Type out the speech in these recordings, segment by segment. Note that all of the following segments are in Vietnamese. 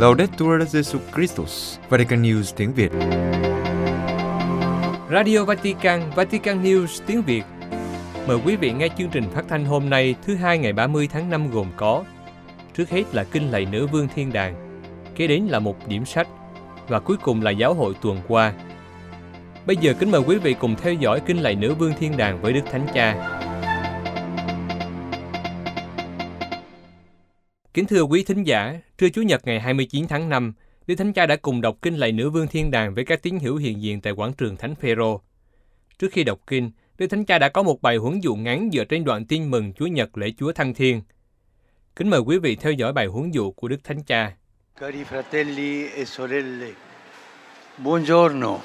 Laudetur Jesu Christus, Vatican News tiếng Việt. Radio Vatican, Vatican News tiếng Việt. Mời quý vị nghe chương trình phát thanh hôm nay thứ hai ngày 30 tháng 5 gồm có Trước hết là kinh lạy nữ vương thiên đàng, kế đến là một điểm sách và cuối cùng là giáo hội tuần qua. Bây giờ kính mời quý vị cùng theo dõi kinh lạy nữ vương thiên đàng với Đức Thánh Cha. Kính thưa quý thính giả, trưa Chủ nhật ngày 29 tháng 5, Đức Thánh Cha đã cùng đọc kinh lạy nữ vương thiên đàng với các tín hữu hiện diện tại quảng trường Thánh Phêrô. Trước khi đọc kinh, Đức Thánh Cha đã có một bài huấn dụ ngắn dựa trên đoạn tin mừng Chúa Nhật lễ Chúa Thăng Thiên. Kính mời quý vị theo dõi bài huấn dụ của Đức Thánh Cha. Cari fratelli e sorelle, buongiorno.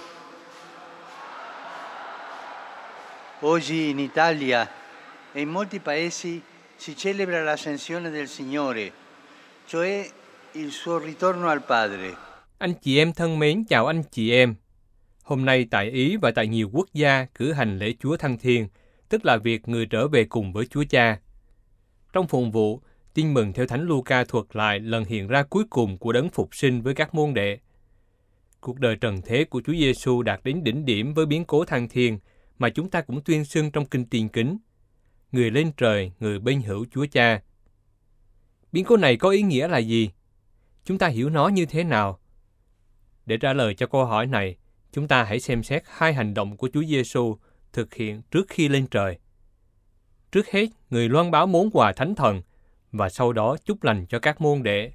Oggi in Italia e in molti paesi si celebra l'ascensione del Signore, cioè il suo ritorno al Padre. Anh chị em thân mến, chào anh chị em. Hôm nay tại Ý và tại nhiều quốc gia cử hành lễ Chúa Thăng Thiên, tức là việc người trở về cùng với Chúa Cha. Trong phụng vụ, tin mừng theo Thánh Luca thuật lại lần hiện ra cuối cùng của đấng phục sinh với các môn đệ. Cuộc đời trần thế của Chúa Giêsu đạt đến đỉnh điểm với biến cố thăng thiên mà chúng ta cũng tuyên xưng trong kinh tiền kính. Người lên trời, người bên hữu Chúa Cha. Biến cố này có ý nghĩa là gì? Chúng ta hiểu nó như thế nào? Để trả lời cho câu hỏi này, chúng ta hãy xem xét hai hành động của Chúa Giêsu thực hiện trước khi lên trời. Trước hết, người loan báo món quà thánh thần và sau đó chúc lành cho các môn đệ.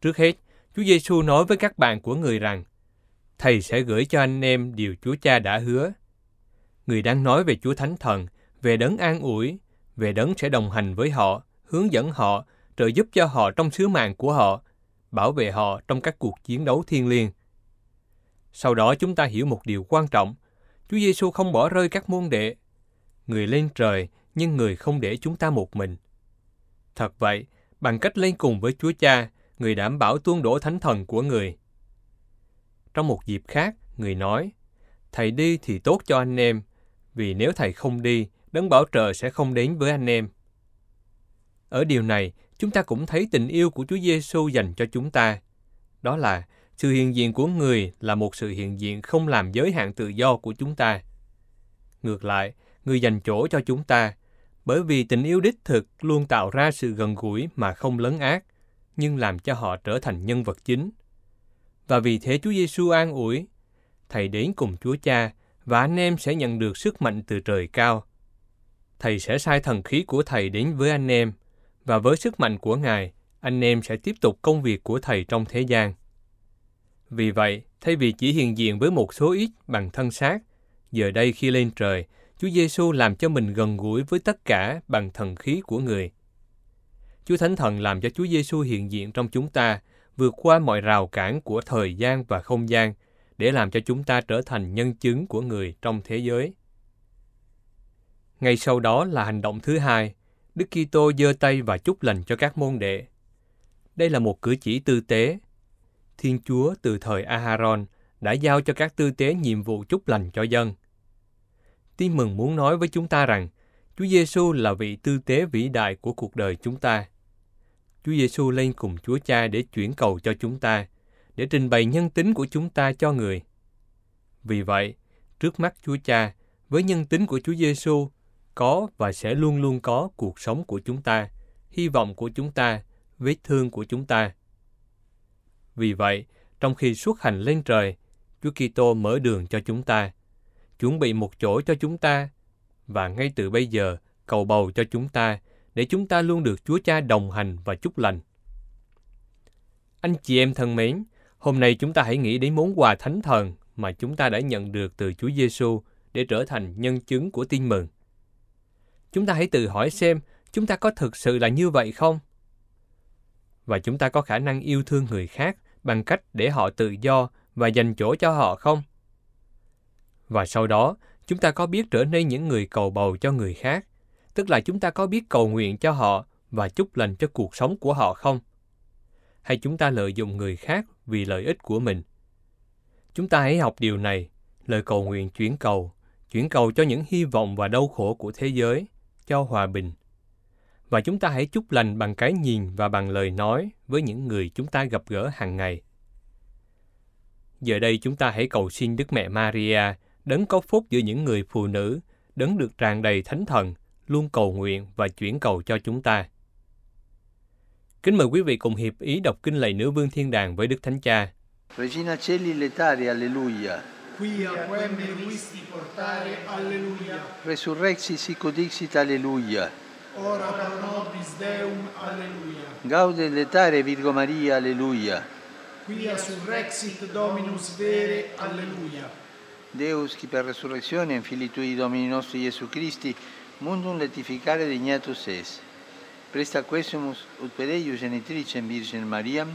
Trước hết, Chúa Giêsu nói với các bạn của người rằng, Thầy sẽ gửi cho anh em điều Chúa Cha đã hứa. Người đang nói về Chúa Thánh Thần, về đấng an ủi, về đấng sẽ đồng hành với họ, hướng dẫn họ, trợ giúp cho họ trong sứ mạng của họ, bảo vệ họ trong các cuộc chiến đấu thiêng liêng. Sau đó chúng ta hiểu một điều quan trọng, Chúa Giêsu không bỏ rơi các môn đệ. Người lên trời, nhưng người không để chúng ta một mình. Thật vậy, bằng cách lên cùng với Chúa Cha, người đảm bảo tuôn đổ thánh thần của người. Trong một dịp khác, người nói, Thầy đi thì tốt cho anh em, vì nếu thầy không đi, đấng bảo trợ sẽ không đến với anh em. Ở điều này, chúng ta cũng thấy tình yêu của Chúa Giêsu dành cho chúng ta. Đó là sự hiện diện của người là một sự hiện diện không làm giới hạn tự do của chúng ta. Ngược lại, người dành chỗ cho chúng ta, bởi vì tình yêu đích thực luôn tạo ra sự gần gũi mà không lấn ác, nhưng làm cho họ trở thành nhân vật chính. Và vì thế Chúa Giêsu an ủi, Thầy đến cùng Chúa Cha và anh em sẽ nhận được sức mạnh từ trời cao. Thầy sẽ sai thần khí của Thầy đến với anh em, và với sức mạnh của Ngài, anh em sẽ tiếp tục công việc của Thầy trong thế gian. Vì vậy, thay vì chỉ hiện diện với một số ít bằng thân xác, giờ đây khi lên trời, Chúa Giêsu làm cho mình gần gũi với tất cả bằng thần khí của người. Chúa Thánh Thần làm cho Chúa Giêsu hiện diện trong chúng ta, vượt qua mọi rào cản của thời gian và không gian, để làm cho chúng ta trở thành nhân chứng của người trong thế giới. Ngay sau đó là hành động thứ hai, Đức Kitô giơ tay và chúc lành cho các môn đệ. Đây là một cử chỉ tư tế. Thiên Chúa từ thời Aharon đã giao cho các tư tế nhiệm vụ chúc lành cho dân. Tin mừng muốn nói với chúng ta rằng Chúa Giêsu là vị tư tế vĩ đại của cuộc đời chúng ta. Chúa Giêsu lên cùng Chúa Cha để chuyển cầu cho chúng ta, để trình bày nhân tính của chúng ta cho người. Vì vậy, trước mắt Chúa Cha, với nhân tính của Chúa Giêsu có và sẽ luôn luôn có cuộc sống của chúng ta, hy vọng của chúng ta, vết thương của chúng ta. Vì vậy, trong khi xuất hành lên trời, Chúa Kitô mở đường cho chúng ta, chuẩn bị một chỗ cho chúng ta và ngay từ bây giờ cầu bầu cho chúng ta để chúng ta luôn được Chúa Cha đồng hành và chúc lành. Anh chị em thân mến, hôm nay chúng ta hãy nghĩ đến món quà thánh thần mà chúng ta đã nhận được từ Chúa Giêsu để trở thành nhân chứng của tin mừng. Chúng ta hãy tự hỏi xem chúng ta có thực sự là như vậy không? Và chúng ta có khả năng yêu thương người khác bằng cách để họ tự do và dành chỗ cho họ không? Và sau đó, chúng ta có biết trở nên những người cầu bầu cho người khác, tức là chúng ta có biết cầu nguyện cho họ và chúc lành cho cuộc sống của họ không? Hay chúng ta lợi dụng người khác vì lợi ích của mình? Chúng ta hãy học điều này, lời cầu nguyện chuyển cầu, chuyển cầu cho những hy vọng và đau khổ của thế giới, cho hòa bình. và chúng ta hãy chúc lành bằng cái nhìn và bằng lời nói với những người chúng ta gặp gỡ hàng ngày. Giờ đây chúng ta hãy cầu xin Đức Mẹ Maria, đấng có phúc giữa những người phụ nữ, đấng được tràn đầy thánh thần, luôn cầu nguyện và chuyển cầu cho chúng ta. Kính mời quý vị cùng hiệp ý đọc kinh lạy nữ vương thiên đàng với Đức Thánh Cha. Regina Celi letare, alleluia. Quia quem visti portare, alleluia. Resurrexi sic dixit, alleluia. Ora pro nobis Deum, alleluia. Gaude letare, Virgo Maria, alleluia. Quia surrexit Dominus vere, alleluia. Deus, qui per resurrectione in Filii Tui Domini nostri Iesu Christi, mundum letificare dignatus es. Presta quesumus ut per eius genitricem Virgem Mariam,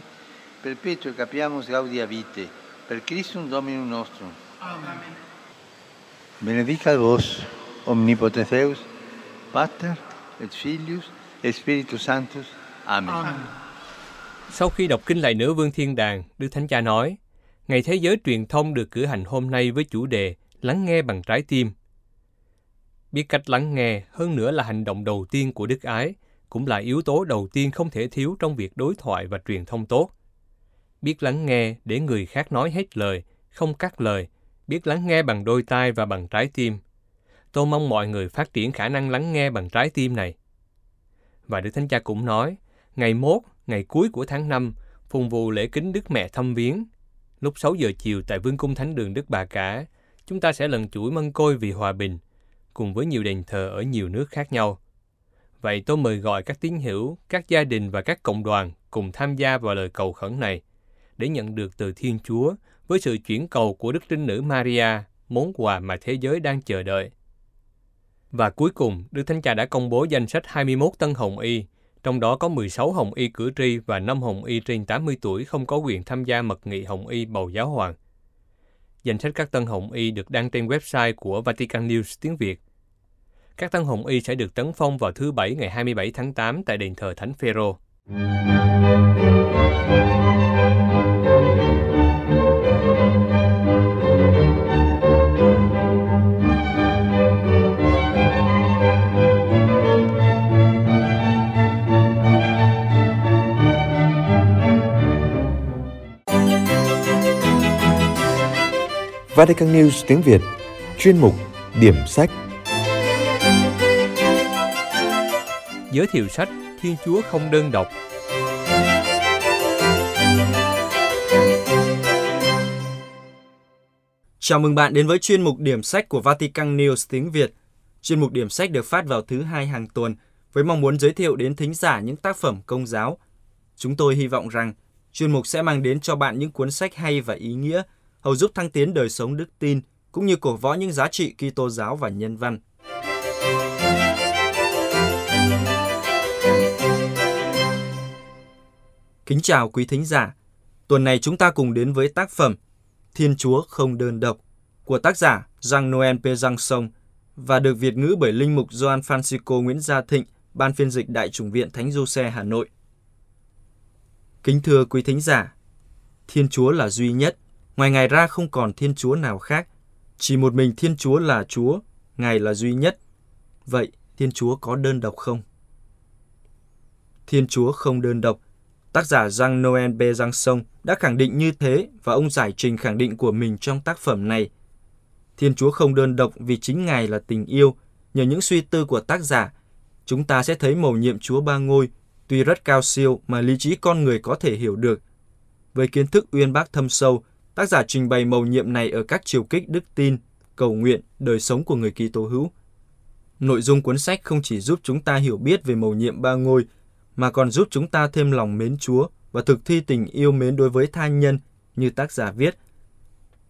perpetuo capiamus gaudia vitae, per Christum Dominum nostrum. Amen. Benedicat vos, omnipotens Deus, Pater, et Filius, et Spiritus Sanctus. Amen. Amen. Sau khi đọc kinh lại nữ vương thiên đàng, Đức Thánh Cha nói, Ngày Thế giới truyền thông được cử hành hôm nay với chủ đề Lắng nghe bằng trái tim. Biết cách lắng nghe hơn nữa là hành động đầu tiên của đức ái, cũng là yếu tố đầu tiên không thể thiếu trong việc đối thoại và truyền thông tốt. Biết lắng nghe để người khác nói hết lời, không cắt lời, biết lắng nghe bằng đôi tai và bằng trái tim. Tôi mong mọi người phát triển khả năng lắng nghe bằng trái tim này. Và Đức Thánh Cha cũng nói, ngày mốt, ngày cuối của tháng 5, phùng vụ lễ kính Đức Mẹ thăm viếng. Lúc 6 giờ chiều tại Vương cung Thánh đường Đức Bà Cả, chúng ta sẽ lần chuỗi mân côi vì hòa bình, cùng với nhiều đền thờ ở nhiều nước khác nhau. Vậy tôi mời gọi các tín hữu, các gia đình và các cộng đoàn cùng tham gia vào lời cầu khẩn này để nhận được từ Thiên Chúa với sự chuyển cầu của Đức Trinh Nữ Maria, món quà mà thế giới đang chờ đợi. Và cuối cùng, Đức Thánh Cha đã công bố danh sách 21 tân hồng y, trong đó có 16 hồng y cử tri và 5 hồng y trên 80 tuổi không có quyền tham gia mật nghị hồng y bầu giáo hoàng. Danh sách các tân hồng y được đăng trên website của Vatican News tiếng Việt. Các tân hồng y sẽ được tấn phong vào thứ Bảy ngày 27 tháng 8 tại đền thờ Thánh Phêrô. Vatican News tiếng Việt Chuyên mục Điểm sách Giới thiệu sách Thiên Chúa không đơn độc Chào mừng bạn đến với chuyên mục điểm sách của Vatican News tiếng Việt. Chuyên mục điểm sách được phát vào thứ hai hàng tuần với mong muốn giới thiệu đến thính giả những tác phẩm công giáo. Chúng tôi hy vọng rằng chuyên mục sẽ mang đến cho bạn những cuốn sách hay và ý nghĩa, hầu giúp thăng tiến đời sống đức tin cũng như cổ võ những giá trị Kitô giáo và nhân văn. Kính chào quý thính giả. Tuần này chúng ta cùng đến với tác phẩm Thiên Chúa không đơn độc của tác giả Jean-Noël Pézanson và được Việt ngữ bởi Linh mục Gioan Francisco Nguyễn Gia Thịnh, Ban phiên dịch Đại chủng viện Thánh Du Hà Nội. Kính thưa quý thính giả, Thiên Chúa là duy nhất, ngoài Ngài ra không còn Thiên Chúa nào khác. Chỉ một mình Thiên Chúa là Chúa, Ngài là duy nhất. Vậy Thiên Chúa có đơn độc không? Thiên Chúa không đơn độc, Tác giả B. Giang Sông đã khẳng định như thế và ông giải trình khẳng định của mình trong tác phẩm này. Thiên Chúa không đơn độc vì chính Ngài là tình yêu. Nhờ những suy tư của tác giả, chúng ta sẽ thấy mầu nhiệm Chúa Ba Ngôi tuy rất cao siêu mà lý trí con người có thể hiểu được. Với kiến thức uyên bác thâm sâu, tác giả trình bày mầu nhiệm này ở các chiều kích đức tin, cầu nguyện, đời sống của người Kitô hữu. Nội dung cuốn sách không chỉ giúp chúng ta hiểu biết về mầu nhiệm ba ngôi, mà còn giúp chúng ta thêm lòng mến Chúa và thực thi tình yêu mến đối với tha nhân như tác giả viết.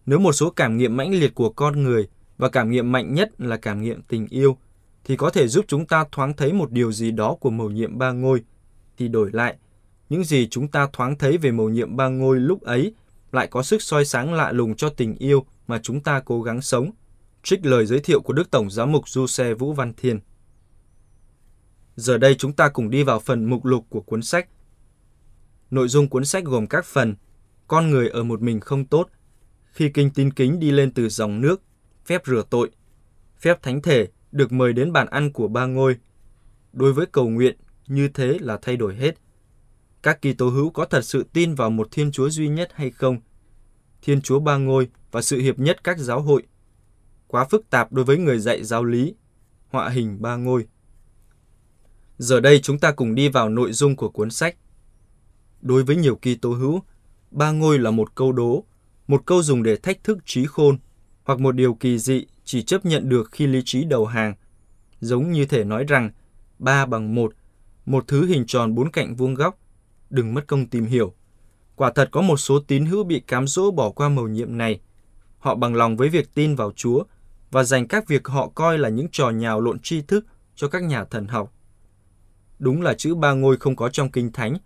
Nếu một số cảm nghiệm mãnh liệt của con người và cảm nghiệm mạnh nhất là cảm nghiệm tình yêu, thì có thể giúp chúng ta thoáng thấy một điều gì đó của mầu nhiệm ba ngôi, thì đổi lại, những gì chúng ta thoáng thấy về mầu nhiệm ba ngôi lúc ấy lại có sức soi sáng lạ lùng cho tình yêu mà chúng ta cố gắng sống. Trích lời giới thiệu của Đức Tổng Giám mục Du Xe Vũ Văn Thiên. Giờ đây chúng ta cùng đi vào phần mục lục của cuốn sách. Nội dung cuốn sách gồm các phần Con người ở một mình không tốt, khi kinh tín kính đi lên từ dòng nước, phép rửa tội, phép thánh thể được mời đến bàn ăn của ba ngôi. Đối với cầu nguyện, như thế là thay đổi hết. Các kỳ tố hữu có thật sự tin vào một Thiên Chúa duy nhất hay không? Thiên Chúa ba ngôi và sự hiệp nhất các giáo hội. Quá phức tạp đối với người dạy giáo lý. Họa hình ba ngôi. Giờ đây chúng ta cùng đi vào nội dung của cuốn sách. Đối với nhiều kỳ tố hữu, ba ngôi là một câu đố, một câu dùng để thách thức trí khôn, hoặc một điều kỳ dị chỉ chấp nhận được khi lý trí đầu hàng. Giống như thể nói rằng ba bằng một, một thứ hình tròn bốn cạnh vuông góc, đừng mất công tìm hiểu. Quả thật có một số tín hữu bị cám dỗ bỏ qua mầu nhiệm này. Họ bằng lòng với việc tin vào Chúa và dành các việc họ coi là những trò nhào lộn tri thức cho các nhà thần học. Đúng là chữ ba ngôi không có trong Kinh Thánh,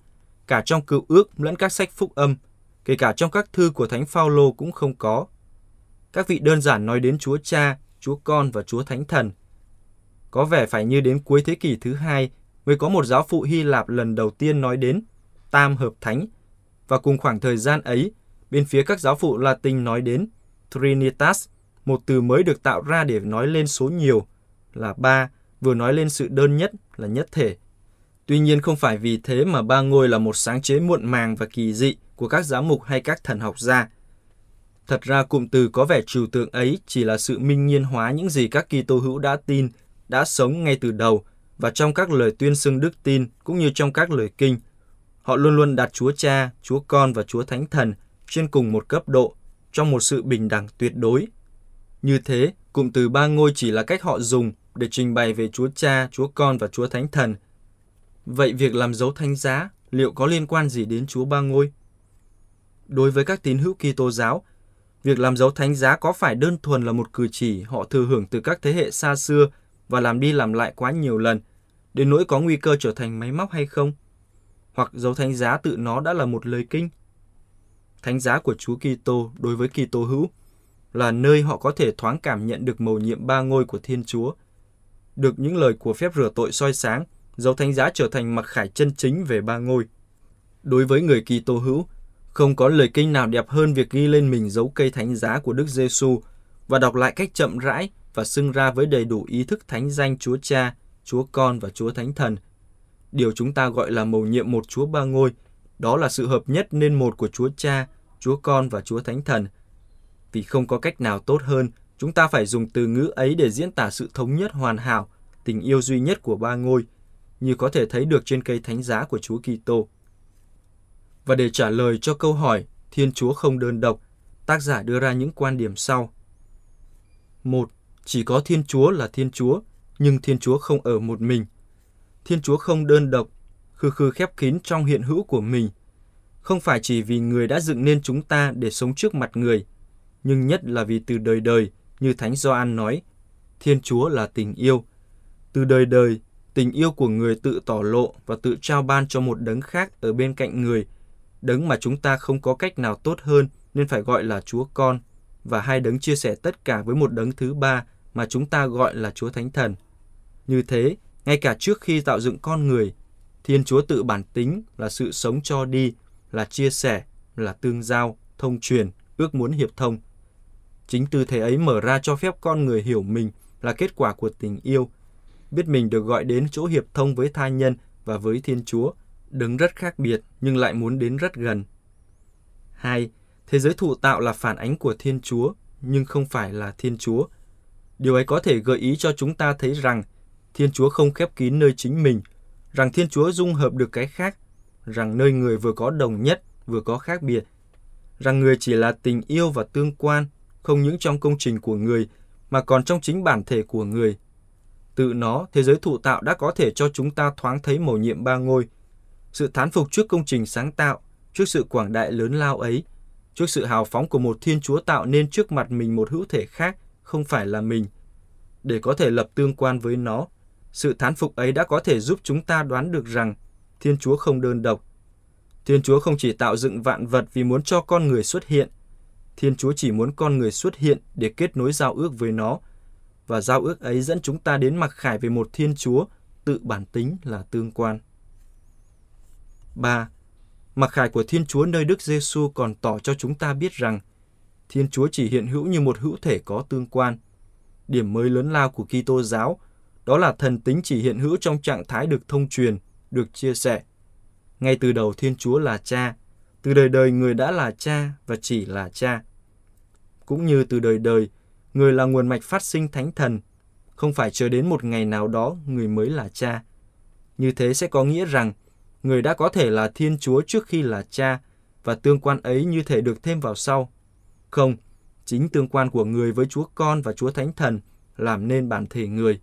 cả trong cựu ước lẫn các sách phúc âm, kể cả trong các thư của Thánh Phaolô cũng không có. Các vị đơn giản nói đến Chúa Cha, Chúa Con và Chúa Thánh Thần. Có vẻ phải như đến cuối thế kỷ thứ hai mới có một giáo phụ Hy Lạp lần đầu tiên nói đến tam hợp thánh và cùng khoảng thời gian ấy, bên phía các giáo phụ Latin nói đến Trinitas, một từ mới được tạo ra để nói lên số nhiều là ba, vừa nói lên sự đơn nhất là nhất thể. Tuy nhiên không phải vì thế mà ba ngôi là một sáng chế muộn màng và kỳ dị của các giám mục hay các thần học gia. Thật ra cụm từ có vẻ trừu tượng ấy chỉ là sự minh nhiên hóa những gì các Kitô hữu đã tin, đã sống ngay từ đầu và trong các lời tuyên xưng đức tin cũng như trong các lời kinh. Họ luôn luôn đặt Chúa Cha, Chúa Con và Chúa Thánh Thần trên cùng một cấp độ, trong một sự bình đẳng tuyệt đối. Như thế, cụm từ ba ngôi chỉ là cách họ dùng để trình bày về Chúa Cha, Chúa Con và Chúa Thánh Thần. Vậy việc làm dấu thánh giá liệu có liên quan gì đến Chúa Ba Ngôi? Đối với các tín hữu Kitô giáo, việc làm dấu thánh giá có phải đơn thuần là một cử chỉ họ thừa hưởng từ các thế hệ xa xưa và làm đi làm lại quá nhiều lần, đến nỗi có nguy cơ trở thành máy móc hay không? Hoặc dấu thánh giá tự nó đã là một lời kinh? Thánh giá của Chúa Kitô đối với Kitô hữu là nơi họ có thể thoáng cảm nhận được mầu nhiệm ba ngôi của Thiên Chúa, được những lời của phép rửa tội soi sáng, dấu thánh giá trở thành mặc khải chân chính về ba ngôi. Đối với người Kitô hữu, không có lời kinh nào đẹp hơn việc ghi lên mình dấu cây thánh giá của Đức Giêsu và đọc lại cách chậm rãi và xưng ra với đầy đủ ý thức thánh danh Chúa Cha, Chúa Con và Chúa Thánh Thần. Điều chúng ta gọi là mầu nhiệm một Chúa ba ngôi, đó là sự hợp nhất nên một của Chúa Cha, Chúa Con và Chúa Thánh Thần. Vì không có cách nào tốt hơn, chúng ta phải dùng từ ngữ ấy để diễn tả sự thống nhất hoàn hảo, tình yêu duy nhất của ba ngôi, như có thể thấy được trên cây thánh giá của Chúa Kitô. Và để trả lời cho câu hỏi Thiên Chúa không đơn độc, tác giả đưa ra những quan điểm sau. một Chỉ có Thiên Chúa là Thiên Chúa, nhưng Thiên Chúa không ở một mình. Thiên Chúa không đơn độc, khư khư khép kín trong hiện hữu của mình. Không phải chỉ vì người đã dựng nên chúng ta để sống trước mặt người, nhưng nhất là vì từ đời đời, như Thánh Gioan nói, Thiên Chúa là tình yêu. Từ đời đời, tình yêu của người tự tỏ lộ và tự trao ban cho một đấng khác ở bên cạnh người đấng mà chúng ta không có cách nào tốt hơn nên phải gọi là Chúa Con, và hai đấng chia sẻ tất cả với một đấng thứ ba mà chúng ta gọi là Chúa Thánh Thần. Như thế, ngay cả trước khi tạo dựng con người, Thiên Chúa tự bản tính là sự sống cho đi, là chia sẻ, là tương giao, thông truyền, ước muốn hiệp thông. Chính tư thế ấy mở ra cho phép con người hiểu mình là kết quả của tình yêu, biết mình được gọi đến chỗ hiệp thông với tha nhân và với Thiên Chúa – đứng rất khác biệt nhưng lại muốn đến rất gần. 2. Thế giới thụ tạo là phản ánh của Thiên Chúa, nhưng không phải là Thiên Chúa. Điều ấy có thể gợi ý cho chúng ta thấy rằng Thiên Chúa không khép kín nơi chính mình, rằng Thiên Chúa dung hợp được cái khác, rằng nơi người vừa có đồng nhất, vừa có khác biệt, rằng người chỉ là tình yêu và tương quan, không những trong công trình của người, mà còn trong chính bản thể của người. Tự nó, thế giới thụ tạo đã có thể cho chúng ta thoáng thấy mầu nhiệm ba ngôi, sự thán phục trước công trình sáng tạo, trước sự quảng đại lớn lao ấy, trước sự hào phóng của một Thiên Chúa tạo nên trước mặt mình một hữu thể khác, không phải là mình. Để có thể lập tương quan với nó, sự thán phục ấy đã có thể giúp chúng ta đoán được rằng Thiên Chúa không đơn độc. Thiên Chúa không chỉ tạo dựng vạn vật vì muốn cho con người xuất hiện. Thiên Chúa chỉ muốn con người xuất hiện để kết nối giao ước với nó. Và giao ước ấy dẫn chúng ta đến mặc khải về một Thiên Chúa tự bản tính là tương quan. 3. Mặc khải của Thiên Chúa nơi Đức Giêsu còn tỏ cho chúng ta biết rằng Thiên Chúa chỉ hiện hữu như một hữu thể có tương quan. Điểm mới lớn lao của Kitô giáo đó là thần tính chỉ hiện hữu trong trạng thái được thông truyền, được chia sẻ. Ngay từ đầu Thiên Chúa là cha, từ đời đời người đã là cha và chỉ là cha. Cũng như từ đời đời, người là nguồn mạch phát sinh thánh thần, không phải chờ đến một ngày nào đó người mới là cha. Như thế sẽ có nghĩa rằng người đã có thể là Thiên Chúa trước khi là cha và tương quan ấy như thể được thêm vào sau. Không, chính tương quan của người với Chúa Con và Chúa Thánh Thần làm nên bản thể người.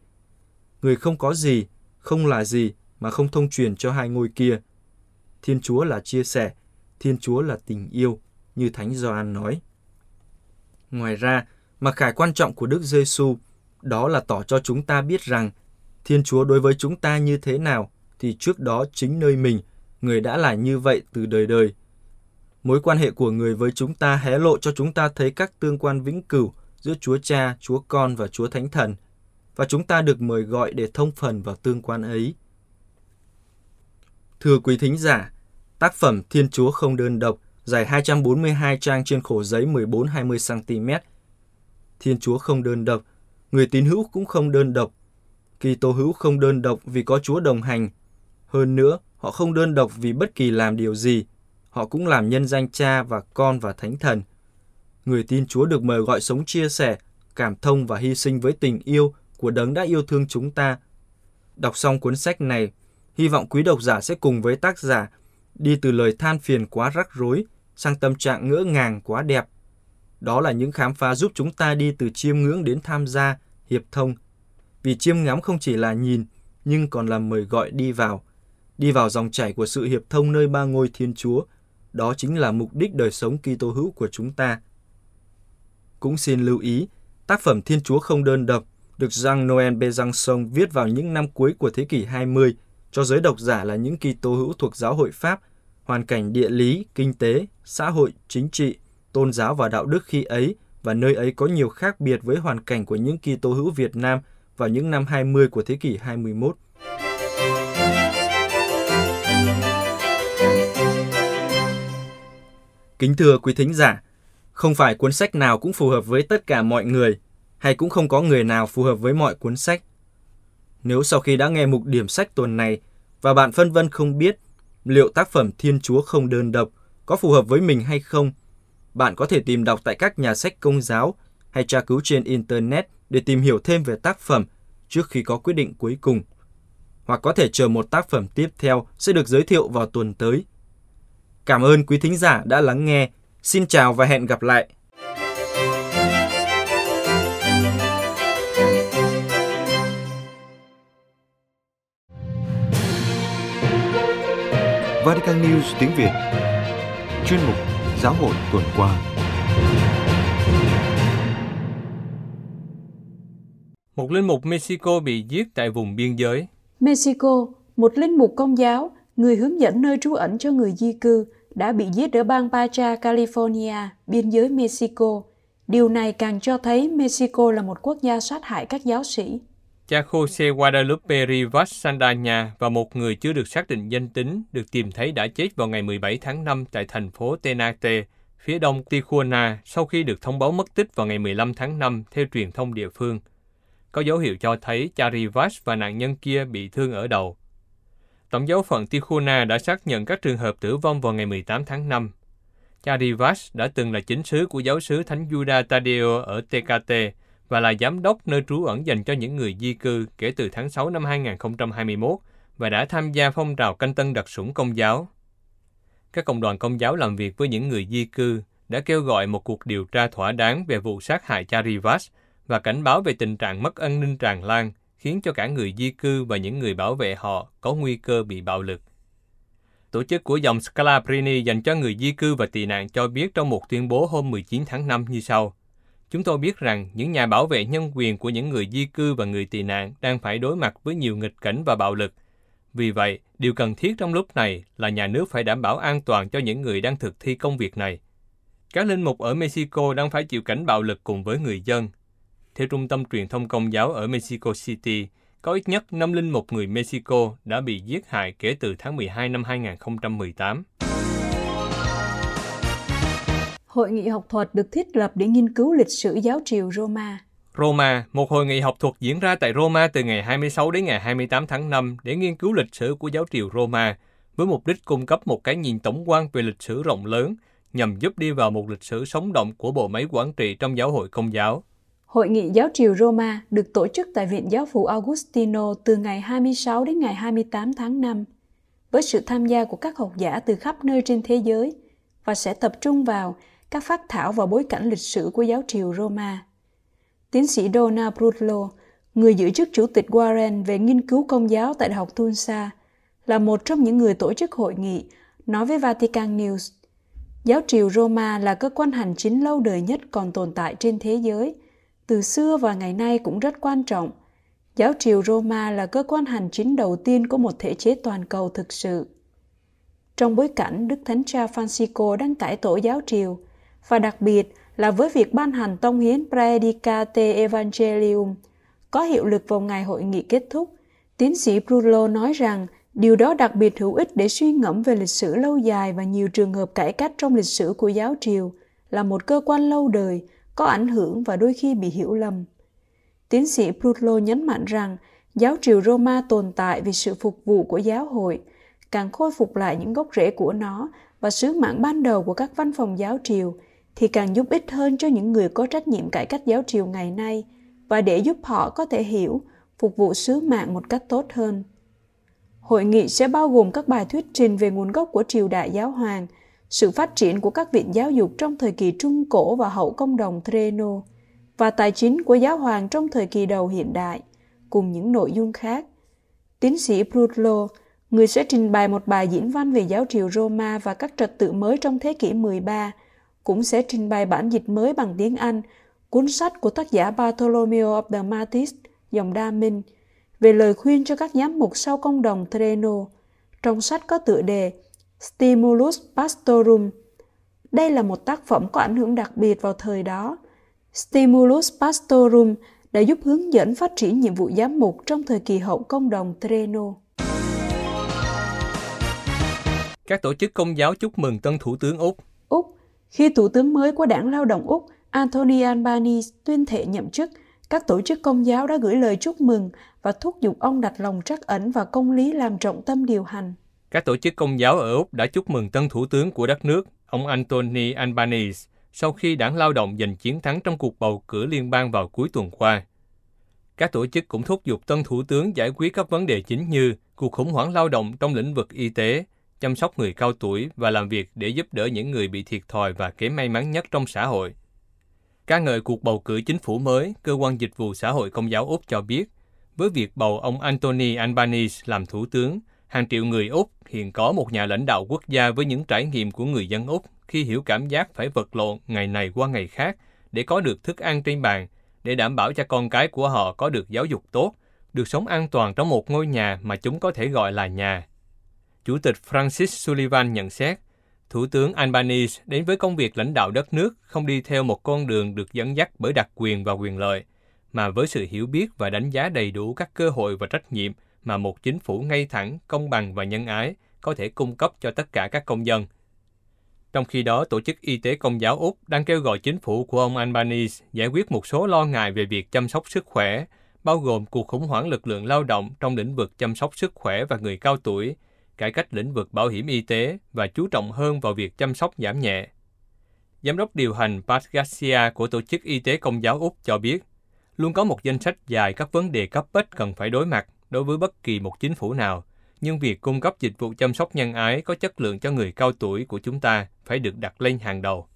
Người không có gì, không là gì mà không thông truyền cho hai ngôi kia. Thiên Chúa là chia sẻ, Thiên Chúa là tình yêu, như Thánh Gioan nói. Ngoài ra, mặc khải quan trọng của Đức Giêsu đó là tỏ cho chúng ta biết rằng Thiên Chúa đối với chúng ta như thế nào thì trước đó chính nơi mình, người đã là như vậy từ đời đời. Mối quan hệ của người với chúng ta hé lộ cho chúng ta thấy các tương quan vĩnh cửu giữa Chúa Cha, Chúa Con và Chúa Thánh Thần, và chúng ta được mời gọi để thông phần vào tương quan ấy. Thưa quý thính giả, tác phẩm Thiên Chúa không đơn độc, dài 242 trang trên khổ giấy 14-20 cm. Thiên Chúa không đơn độc, người tín hữu cũng không đơn độc. kỳ tô hữu không đơn độc vì có Chúa đồng hành. Hơn nữa, họ không đơn độc vì bất kỳ làm điều gì. Họ cũng làm nhân danh Cha và Con và Thánh Thần. Người tin Chúa được mời gọi sống chia sẻ, cảm thông và hy sinh với tình yêu của đấng đã yêu thương chúng ta. Đọc xong cuốn sách này, hy vọng quý độc giả sẽ cùng với tác giả đi từ lời than phiền quá rắc rối sang tâm trạng ngỡ ngàng quá đẹp. Đó là những khám phá giúp chúng ta đi từ chiêm ngưỡng đến tham gia, hiệp thông. Vì chiêm ngắm không chỉ là nhìn, nhưng còn là mời gọi đi vào. Đi vào dòng chảy của sự hiệp thông nơi ba ngôi Thiên Chúa. Đó chính là mục đích đời sống Kitô hữu của chúng ta. Cũng xin lưu ý, tác phẩm Thiên Chúa không đơn độc được Jean Noel Besançon viết vào những năm cuối của thế kỷ 20 cho giới độc giả là những Kitô hữu thuộc giáo hội Pháp, hoàn cảnh địa lý, kinh tế, xã hội, chính trị, tôn giáo và đạo đức khi ấy và nơi ấy có nhiều khác biệt với hoàn cảnh của những Kitô hữu Việt Nam vào những năm 20 của thế kỷ 21. Kính thưa quý thính giả, không phải cuốn sách nào cũng phù hợp với tất cả mọi người, hay cũng không có người nào phù hợp với mọi cuốn sách. Nếu sau khi đã nghe mục điểm sách tuần này và bạn phân vân không biết liệu tác phẩm Thiên Chúa không đơn độc có phù hợp với mình hay không, bạn có thể tìm đọc tại các nhà sách công giáo hay tra cứu trên Internet để tìm hiểu thêm về tác phẩm trước khi có quyết định cuối cùng. Hoặc có thể chờ một tác phẩm tiếp theo sẽ được giới thiệu vào tuần tới. Cảm ơn quý thính giả đã lắng nghe. Xin chào và hẹn gặp lại. Vatican News tiếng Việt Chuyên mục Giáo hội tuần qua Một linh mục Mexico bị giết tại vùng biên giới. Mexico, một linh mục công giáo, người hướng dẫn nơi trú ẩn cho người di cư, đã bị giết ở bang Baja California, biên giới Mexico. Điều này càng cho thấy Mexico là một quốc gia sát hại các giáo sĩ. Cha Jose Guadalupe Rivas Sandana và một người chưa được xác định danh tính được tìm thấy đã chết vào ngày 17 tháng 5 tại thành phố Tenate, phía đông Tijuana sau khi được thông báo mất tích vào ngày 15 tháng 5 theo truyền thông địa phương. Có dấu hiệu cho thấy cha Rivas và nạn nhân kia bị thương ở đầu. Tổng giáo phận Tijuana đã xác nhận các trường hợp tử vong vào ngày 18 tháng 5. Cha Rivas đã từng là chính sứ của giáo sứ Thánh Juda Tadeo ở Tecate, và là giám đốc nơi trú ẩn dành cho những người di cư kể từ tháng 6 năm 2021 và đã tham gia phong trào canh tân đặc sủng công giáo. Các cộng đoàn công giáo làm việc với những người di cư đã kêu gọi một cuộc điều tra thỏa đáng về vụ sát hại Charivas và cảnh báo về tình trạng mất an ninh tràn lan, khiến cho cả người di cư và những người bảo vệ họ có nguy cơ bị bạo lực. Tổ chức của dòng Scalabrini dành cho người di cư và tị nạn cho biết trong một tuyên bố hôm 19 tháng 5 như sau. Chúng tôi biết rằng những nhà bảo vệ nhân quyền của những người di cư và người tị nạn đang phải đối mặt với nhiều nghịch cảnh và bạo lực. Vì vậy, điều cần thiết trong lúc này là nhà nước phải đảm bảo an toàn cho những người đang thực thi công việc này. Các linh mục ở Mexico đang phải chịu cảnh bạo lực cùng với người dân. Theo Trung tâm Truyền thông Công giáo ở Mexico City, có ít nhất 5 linh mục người Mexico đã bị giết hại kể từ tháng 12 năm 2018. Hội nghị học thuật được thiết lập để nghiên cứu lịch sử giáo triều Roma. Roma, một hội nghị học thuật diễn ra tại Roma từ ngày 26 đến ngày 28 tháng 5 để nghiên cứu lịch sử của giáo triều Roma, với mục đích cung cấp một cái nhìn tổng quan về lịch sử rộng lớn, nhằm giúp đi vào một lịch sử sống động của bộ máy quản trị trong giáo hội công giáo. Hội nghị giáo triều Roma được tổ chức tại Viện Giáo phụ Augustino từ ngày 26 đến ngày 28 tháng 5, với sự tham gia của các học giả từ khắp nơi trên thế giới và sẽ tập trung vào các phát thảo và bối cảnh lịch sử của giáo triều Roma. Tiến sĩ Donna Brutlo, người giữ chức chủ tịch Warren về nghiên cứu công giáo tại Đại học Tulsa, là một trong những người tổ chức hội nghị, nói với Vatican News. Giáo triều Roma là cơ quan hành chính lâu đời nhất còn tồn tại trên thế giới, từ xưa và ngày nay cũng rất quan trọng. Giáo triều Roma là cơ quan hành chính đầu tiên của một thể chế toàn cầu thực sự. Trong bối cảnh Đức Thánh Cha Francisco đang cải tổ giáo triều, và đặc biệt là với việc ban hành tông hiến Predicate Evangelium có hiệu lực vào ngày hội nghị kết thúc, tiến sĩ Brulo nói rằng điều đó đặc biệt hữu ích để suy ngẫm về lịch sử lâu dài và nhiều trường hợp cải cách trong lịch sử của giáo triều là một cơ quan lâu đời, có ảnh hưởng và đôi khi bị hiểu lầm. Tiến sĩ Brulo nhấn mạnh rằng giáo triều Roma tồn tại vì sự phục vụ của giáo hội, càng khôi phục lại những gốc rễ của nó và sứ mạng ban đầu của các văn phòng giáo triều – thì càng giúp ích hơn cho những người có trách nhiệm cải cách giáo triều ngày nay và để giúp họ có thể hiểu, phục vụ sứ mạng một cách tốt hơn. Hội nghị sẽ bao gồm các bài thuyết trình về nguồn gốc của triều đại giáo hoàng, sự phát triển của các viện giáo dục trong thời kỳ Trung Cổ và hậu công đồng Treno, và tài chính của giáo hoàng trong thời kỳ đầu hiện đại, cùng những nội dung khác. Tiến sĩ Brutlo, người sẽ trình bày một bài diễn văn về giáo triều Roma và các trật tự mới trong thế kỷ 13, cũng sẽ trình bày bản dịch mới bằng tiếng Anh cuốn sách của tác giả Bartholomew of the Matis, dòng Đa Minh về lời khuyên cho các giám mục sau công đồng Treno. Trong sách có tựa đề Stimulus Pastorum. Đây là một tác phẩm có ảnh hưởng đặc biệt vào thời đó. Stimulus Pastorum đã giúp hướng dẫn phát triển nhiệm vụ giám mục trong thời kỳ hậu công đồng Treno. Các tổ chức công giáo chúc mừng tân thủ tướng Úc khi Thủ tướng mới của đảng Lao động Úc Anthony Albanese tuyên thệ nhậm chức, các tổ chức công giáo đã gửi lời chúc mừng và thúc giục ông đặt lòng trắc ẩn và công lý làm trọng tâm điều hành. Các tổ chức công giáo ở Úc đã chúc mừng tân thủ tướng của đất nước, ông Anthony Albanese, sau khi đảng lao động giành chiến thắng trong cuộc bầu cử liên bang vào cuối tuần qua. Các tổ chức cũng thúc giục tân thủ tướng giải quyết các vấn đề chính như cuộc khủng hoảng lao động trong lĩnh vực y tế, chăm sóc người cao tuổi và làm việc để giúp đỡ những người bị thiệt thòi và kém may mắn nhất trong xã hội. Ca ngợi cuộc bầu cử chính phủ mới, Cơ quan Dịch vụ Xã hội Công giáo Úc cho biết, với việc bầu ông Anthony Albanese làm thủ tướng, hàng triệu người Úc hiện có một nhà lãnh đạo quốc gia với những trải nghiệm của người dân Úc khi hiểu cảm giác phải vật lộn ngày này qua ngày khác để có được thức ăn trên bàn, để đảm bảo cho con cái của họ có được giáo dục tốt, được sống an toàn trong một ngôi nhà mà chúng có thể gọi là nhà. Chủ tịch Francis Sullivan nhận xét, Thủ tướng Albanese đến với công việc lãnh đạo đất nước không đi theo một con đường được dẫn dắt bởi đặc quyền và quyền lợi, mà với sự hiểu biết và đánh giá đầy đủ các cơ hội và trách nhiệm mà một chính phủ ngay thẳng, công bằng và nhân ái có thể cung cấp cho tất cả các công dân. Trong khi đó, Tổ chức Y tế Công giáo Úc đang kêu gọi chính phủ của ông Albanese giải quyết một số lo ngại về việc chăm sóc sức khỏe, bao gồm cuộc khủng hoảng lực lượng lao động trong lĩnh vực chăm sóc sức khỏe và người cao tuổi, cải cách lĩnh vực bảo hiểm y tế và chú trọng hơn vào việc chăm sóc giảm nhẹ. Giám đốc điều hành Pat Garcia của Tổ chức Y tế Công giáo Úc cho biết, luôn có một danh sách dài các vấn đề cấp bách cần phải đối mặt đối với bất kỳ một chính phủ nào, nhưng việc cung cấp dịch vụ chăm sóc nhân ái có chất lượng cho người cao tuổi của chúng ta phải được đặt lên hàng đầu.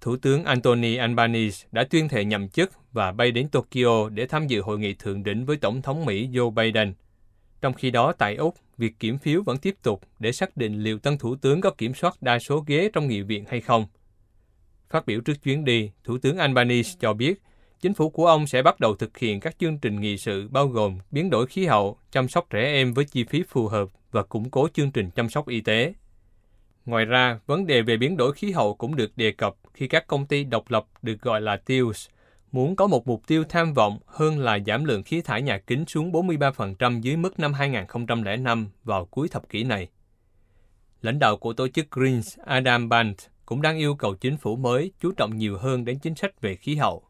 Thủ tướng Anthony Albanese đã tuyên thệ nhậm chức và bay đến Tokyo để tham dự hội nghị thượng đỉnh với Tổng thống Mỹ Joe Biden. Trong khi đó, tại Úc, việc kiểm phiếu vẫn tiếp tục để xác định liệu tân thủ tướng có kiểm soát đa số ghế trong nghị viện hay không. Phát biểu trước chuyến đi, Thủ tướng Albanese cho biết chính phủ của ông sẽ bắt đầu thực hiện các chương trình nghị sự bao gồm biến đổi khí hậu, chăm sóc trẻ em với chi phí phù hợp và củng cố chương trình chăm sóc y tế. Ngoài ra, vấn đề về biến đổi khí hậu cũng được đề cập khi các công ty độc lập được gọi là TILS muốn có một mục tiêu tham vọng hơn là giảm lượng khí thải nhà kính xuống 43% dưới mức năm 2005 vào cuối thập kỷ này. Lãnh đạo của tổ chức Greens, Adam Band cũng đang yêu cầu chính phủ mới chú trọng nhiều hơn đến chính sách về khí hậu.